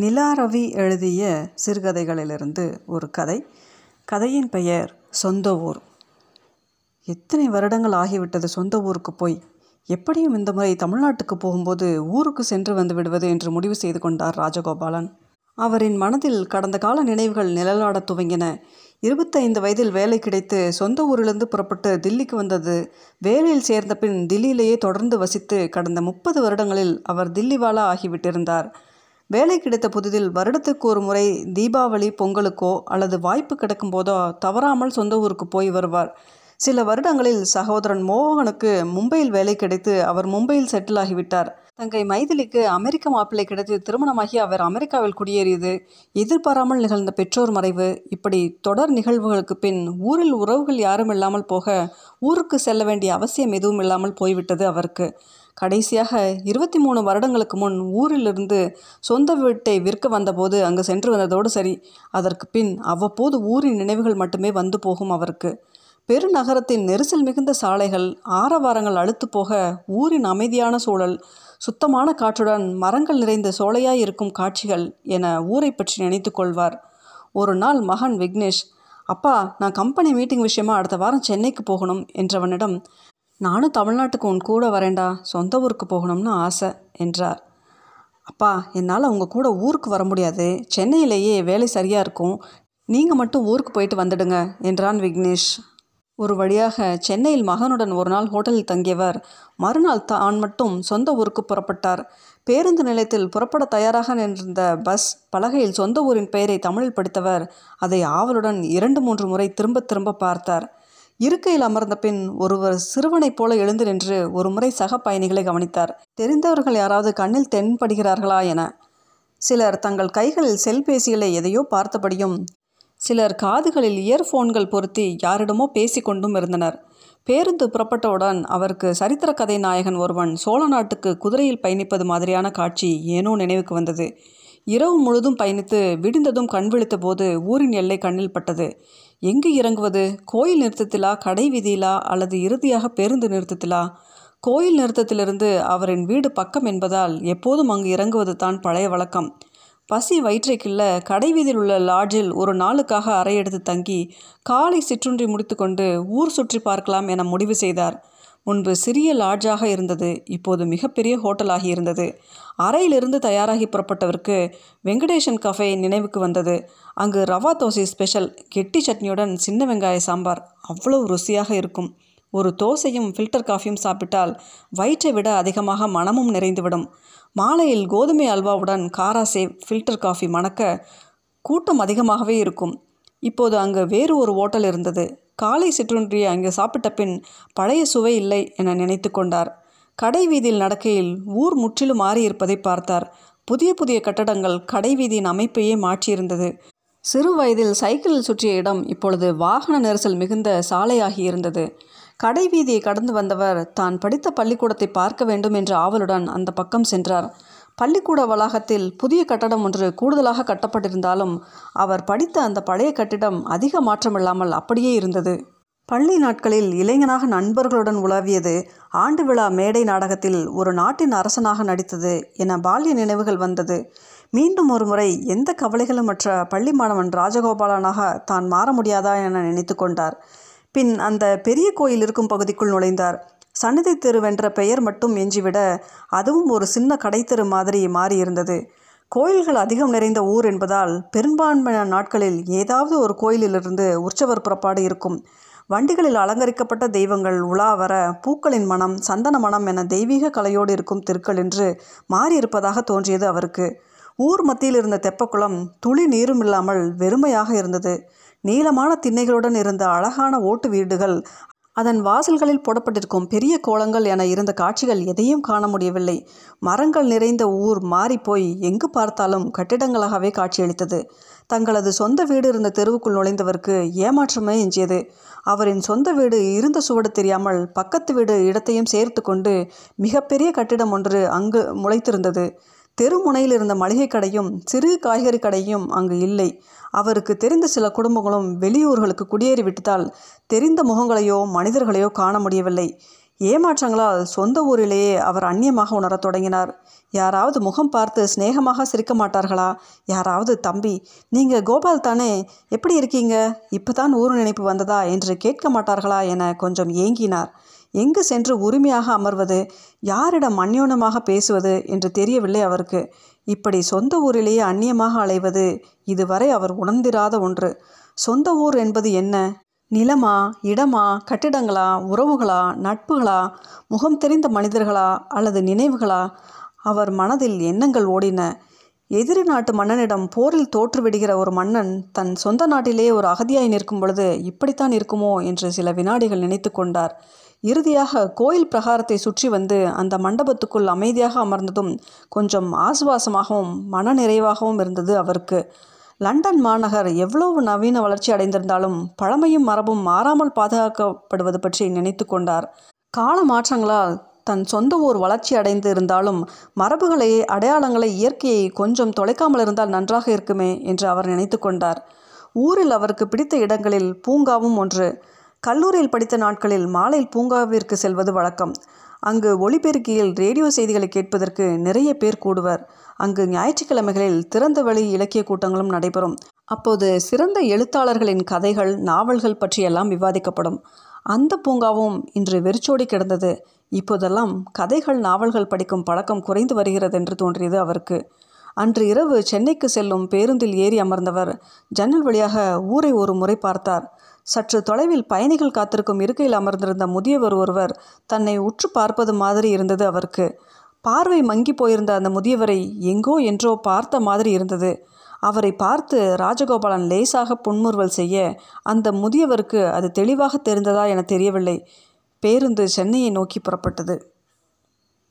நிலாரவி எழுதிய சிறுகதைகளிலிருந்து ஒரு கதை. கதையின் பெயர் சொந்த ஊர். எத்தனை வருடங்கள் ஆகிவிட்டது சொந்த ஊருக்கு போய்? எப்படியும் இந்த முறை தமிழ்நாட்டுக்கு போகும்போது ஊருக்கு சென்று வந்து விடுவது என்று முடிவு செய்து கொண்டார் ராஜகோபாலன். அவரின் மனதில் கடந்த கால நினைவுகள் நிழலாடத் துவங்கின. இருபத்தைந்து வயதில் வேலை கிடைத்து சொந்த ஊரிலிருந்து புறப்பட்டு தில்லிக்கு வந்தது. வேலையில் சேர்ந்த பின் தில்லியிலேயே தொடர்ந்து வசித்து கடந்த முப்பது வருடங்களில் அவர் தில்லிவாலா ஆகிவிட்டிருந்தார். வேலை கிடைத்த புதிதில் வருடத்துக்கு ஒரு முறை தீபாவளி பொங்கலுக்கோ அல்லது வாய்ப்பு கிடைக்கும் போதோ தவறாமல் சொந்த ஊருக்கு போய் வருவார். சில வருடங்களில் சகோதரன் மோகனுக்கு மும்பையில் வேலை கிடைத்து அவர் மும்பையில் செட்டில் ஆகிவிட்டார். தங்கை மைதிலிக்கு அமெரிக்க மாப்பிள்ளை கிடைத்து திருமணமாகி அவர் அமெரிக்காவில் குடியேறியது. எதிர்பாராமல் நிகழ்ந்த பெற்றோர் மறைவு. இப்படி தொடர் நிகழ்வுகளுக்கு பின் ஊரில் உறவுகள் யாரும் இல்லாமல் போக ஊருக்கு செல்ல வேண்டிய அவசியம் எதுவும் இல்லாமல் போய்விட்டது அவருக்கு. கடைசியாக இருபத்தி மூணு வருடங்களுக்கு முன் ஊரிலிருந்து சொந்த வீட்டை விற்க வந்தபோது அங்கு சென்று வந்ததோடு சரி அதற்கு பின் அவ்வப்போது ஊரின் நினைவுகள் மட்டுமே வந்து போகும் அவருக்கு. பெருநகரத்தின் நெரிசல் மிகுந்த சாலைகள் ஆரவாரங்கள் அழுத்து போக ஊரின் அமைதியான சூழல் சுத்தமான காற்றுடன் மரங்கள் நிறைந்த சோலையாய் இருக்கும் காட்சிகள் என ஊரை பற்றி நினைத்து கொள்வார். ஒரு நாள் மகன் விக்னேஷ் அப்பா நான் கம்பெனி மீட்டிங் விஷயமா அடுத்த வாரம் சென்னைக்கு போகணும் என்றவனிடம் நானும் தமிழ்நாட்டுக்கு உன் கூட வரேன்டா சொந்த ஊருக்கு போகணும்னு ஆசை என்றார். அப்பா என்னால் உங்கள் கூட ஊருக்கு வர முடியாது. சென்னையிலேயே வேலை சரியாக இருக்கும். நீங்கள் மட்டும் ஊருக்கு போயிட்டு வந்துடுங்க என்றான் விக்னேஷ். ஒரு வழியாக சென்னையில் மகனுடன் ஒரு நாள் ஹோட்டலில் தங்கியவர். மறுநாள் தான் மட்டும் சொந்த ஊருக்கு புறப்பட்டார். பேருந்து நிலையத்தில் புறப்பட தயாராக நின்றிருந்த பஸ் பலகையில் சொந்த ஊரின் பெயரை தமிழில் படித்தவர். அதை ஆவலுடன் இரண்டு மூன்று முறை திரும்ப திரும்ப பார்த்தார். இருக்கையில் அமர்ந்த பின் ஒருவர் சிறுவனைப் போல எழுந்து நின்று ஒரு முறை சக பயணிகளை கவனித்தார். தெரிந்தவர்கள் யாராவது கண்ணில் தென்படுகிறார்களா என. சிலர் தங்கள் கைகளில் செல்பேசிகளை எதையோ பார்த்தபடியும் சிலர் காதுகளில் இயர்ஃபோன்கள் பொருத்தி யாரிடமோ பேசிக்கொண்டும் இருந்தனர். பேருந்து புறப்பட்டவுடன் அவருக்கு சரித்திர கதை நாயகன் ஒருவன் சோழ நாட்டுக்கு குதிரையில் பயணிப்பது மாதிரியான காட்சி ஏனோ நினைவுக்கு வந்தது. இரவு முழுதும் பயணித்து விடிந்ததும் கண் விழித்த போது ஊரின் எல்லை கண்ணில் பட்டது. எங்கு இறங்குவது? கோயில் நிறுத்தத்திலா கடை வீதியிலா அல்லது இறுதியாக பேருந்து நிறுத்தத்திலா? கோயில் நிறுத்தத்திலிருந்து அவரின் வீடு பக்கம் என்பதால் எப்போதும் அங்கு இறங்குவது தான் பழைய வழக்கம். பசி வயிற்றை கிள்ள கடைவீதியில் உள்ள லாட்ஜில் ஒரு நாளுக்காக அறையெடுத்து தங்கி காலை சிற்றுண்டி முடித்துக்கொண்டு ஊர் சுற்றி பார்க்கலாம் என முடிவு செய்தார். முன்பு சிறிய லாட்ஜாக இருந்தது இப்போது மிகப்பெரிய ஹோட்டலாகி இருந்தது. அறையிலிருந்து தயாராகி புறப்பட்டவருக்கு வெங்கடேஷன் கஃபே நினைவுக்கு வந்தது. அங்கு ரவா தோசை ஸ்பெஷல் கெட்டி சட்னியுடன் சின்ன வெங்காய சாம்பார். அவ்வளவு ருசியாக இருக்கும். ஒரு தோசையும் ஃபில்டர் காஃபியும் சாப்பிட்டால் வயிற்றை விட அதிகமாக மனமும் நிறைந்துவிடும். மாலையில் கோதுமை அல்வாவுடன் காராசேவ் ஃபில்டர் காஃபி மணக்க கூட்டம் அதிகமாகவே இருக்கும். இப்போது அங்கு வேறு ஒரு ஓட்டல் இருந்தது. காலை சிற்றுன்றியை அங்கு சாப்பிட்ட பின் பழைய சுவை இல்லை என நினைத்து கொண்டார். கடை வீதியில் நடக்கையில் ஊர் முற்றிலும் மாறியிருப்பதை பார்த்தார். புதிய புதிய கட்டடங்கள் கடை வீதியின் அமைப்பையே மாற்றியிருந்தது. சிறு வயதில் சைக்கிளில் சுற்றிய இடம் இப்பொழுது வாகன நெரிசல் மிகுந்த சாலையாகி இருந்தது. கடை வீதியை கடந்து வந்தவர் தான் படித்த பள்ளிக்கூடத்தை பார்க்க வேண்டும் என்ற ஆவலுடன் அந்த பக்கம் சென்றார். பள்ளிக்கூட வளாகத்தில் புதிய கட்டடம் ஒன்று கூடுதலாக கட்டப்பட்டிருந்தாலும் அவர் படித்த அந்த பழைய கட்டிடம் அதிக மாற்றமில்லாமல் அப்படியே இருந்தது. பள்ளி நாட்களில் இளைஞனாக நண்பர்களுடன் உலாவியது ஆண்டு விழா மேடை நாடகத்தில் ஒரு நாட்டின் அரசனாக நடித்தது என பால்ய நினைவுகள் வந்தது. மீண்டும் ஒரு முறை எந்த கவலைகளும் மற்ற பள்ளி மாணவன் ராஜகோபாலனாக தான் மாற முடியாதா என நினைத்து கொண்டார். பின் அந்த பெரிய கோயில் இருக்கும் பகுதிக்குள் நுழைந்தார். சன்னதி தெருவென்ற பெயர் மட்டும் எஞ்சிவிட அதுவும் ஒரு சின்ன கடைத்தெரு மாதிரி மாறியிருந்தது. கோயில்கள் அதிகம் நிறைந்த ஊர் என்பதால் பெரும்பான்மையான நாட்களில் ஏதாவது ஒரு கோயிலிலிருந்து உற்சவர் புறப்பாடு இருக்கும். வண்டிகளில் அலங்கரிக்கப்பட்ட தெய்வங்கள் உலா வர பூக்களின் மனம் சந்தன மனம் என தெய்வீக கலையோடு இருக்கும் தெருக்கள் என்று மாறியிருப்பதாக தோன்றியது அவருக்கு. ஊர் மத்தியில் இருந்த தெப்பக்குளம் துளி நீரும் இல்லாமல் வெறுமையாக இருந்தது. நீளமான திண்ணைகளுடன் இருந்த அழகான ஓட்டு வீடுகள் அதன் வாசல்களில் போடப்பட்டிருக்கும் பெரிய கோலங்கள் என இருந்த காட்சிகள் எதையும் காண முடியவில்லை. மரங்கள் நிறைந்த ஊர் மாறிப்போய் எங்கு பார்த்தாலும் கட்டிடங்களாகவே காட்சியளித்தது. தங்களது சொந்த வீடு இருந்த தெருவுக்குள் நுழைந்தவருக்கு ஏமாற்றமே எஞ்சியது. அவரின் சொந்த வீடு இருந்த சுவடு தெரியாமல் பக்கத்து வீடு இடத்தையும் சேர்த்து கொண்டு மிகப்பெரிய கட்டிடம் ஒன்று அங்கு முளைத்திருந்தது. தெருமுனையில் இருந்த மளிகை கடையும் சிறு காய்கறி கடையும் அங்கு இல்லை. அவருக்கு தெரிந்த சில குடும்பங்களும் வெளியூர்களுக்கு குடியேறி விட்டதால் தெரிந்த முகங்களையோ மனிதர்களையோ காண முடியவில்லை. ஏமாற்றங்களால் சொந்த ஊரிலேயே அவர் அந்நியமாக உணரத் தொடங்கினார். யாராவது முகம் பார்த்து சிநேகமாக சிரிக்க மாட்டார்களா? யாராவது தம்பி நீங்கள் கோபால் தானே? எப்படி இருக்கீங்க? இப்போ தான் ஊர் நினைப்பு வந்ததா? என்று கேட்க மாட்டார்களா? என கொஞ்சம் ஏங்கினார். எங்கு சென்று உரிமையாக அமர்வது? யாரிடம் அந்யோனமாக பேசுவது என்று தெரியவில்லை அவருக்கு. இப்படி சொந்த ஊரிலேயே அந்நியமாக அலைவது இதுவரை அவர் உணர்ந்திராத ஒன்று. சொந்த ஊர் என்பது என்ன? நிலமா? இடமா? கட்டிடங்களா? உறவுகளா? நட்புகளா? முகம் தெரிந்த மனிதர்களா? அல்லது நினைவுகளா? அவர் மனதில் எண்ணங்கள் ஓடின. எதிரி நாட்டு மன்னனிடம் போரில் தோற்றுவிடுகிற ஒரு மன்னன் தன் சொந்த நாட்டிலே ஒரு அகதியாய் நிற்கும் பொழுது இப்படித்தான் இருக்குமோ என்று சில வினாடிகள் நினைத்து கொண்டார். இறுதியாக கோயில் பிரகாரத்தை சுற்றி வந்து அந்த மண்டபத்துக்குள் அமைதியாக அமர்ந்ததும் கொஞ்சம் ஆசுவாசமாகவும் மனநிறைவாகவும் இருந்தது அவருக்கு. லண்டன் மாநகர் எவ்வளவு நவீன வளர்ச்சி அடைந்திருந்தாலும் பழமையும் மரபும் மாறாமல் பாதுகாக்கப்படுவது பற்றி நினைத்து கொண்டார். கால மாற்றங்களால் தன் சொந்த ஊர் வளர்ச்சி அடைந்து இருந்தாலும் மரபுகளை அடையாளங்களை இயற்கையை கொஞ்சம் தொலைக்காமல் இருந்தால் நன்றாக இருக்குமே என்று அவர் நினைத்து கொண்டார். ஊரில் அவருக்கு பிடித்த இடங்களில் பூங்காவும் ஒன்று. கல்லூரியில் படித்த நாட்களில் மாலையில் பூங்காவிற்கு செல்வது வழக்கம். அங்கு ஒளிபெருக்கியில் ரேடியோ செய்திகளை கேட்பதற்கு நிறைய பேர் கூடுவர். அங்கு ஞாயிற்றுக்கிழமைகளில் திறந்த வழி இலக்கிய கூட்டங்களும் நடைபெறும். அப்போது சிறந்த எழுத்தாளர்களின் கதைகள் நாவல்கள் பற்றியெல்லாம் விவாதிக்கப்படும். அந்த பூங்காவும் இன்று வெறிச்சோடி கிடந்தது. இப்போதெல்லாம் கதைகள் நாவல்கள் படிக்கும் பழக்கம் குறைந்து வருகிறது என்று தோன்றியது அவருக்கு. அன்று இரவு சென்னைக்கு செல்லும் பேருந்தில் ஏறி அமர்ந்தவர் ஜன்னல் வழியாக ஊரை ஒரு முறை பார்த்தார். சற்று தொலைவில் பயணிகள் காத்திருக்கும் இருக்கையில் அமர்ந்திருந்த முதியவர் ஒருவர் தன்னை உற்று பார்ப்பது மாதிரி இருந்தது அவருக்கு. பார்வை மங்கி போயிருந்த அந்த முதியவரை எங்கோ என்றோ பார்த்த மாதிரி இருந்தது. அவரை பார்த்து ராஜகோபாலன் லேசாக புன்முறுவல் செய்ய அந்த முதியவருக்கு அது தெளிவாக தெரிந்ததா என தெரியவில்லை. பேருந்து சென்னையை நோக்கி புறப்பட்டது.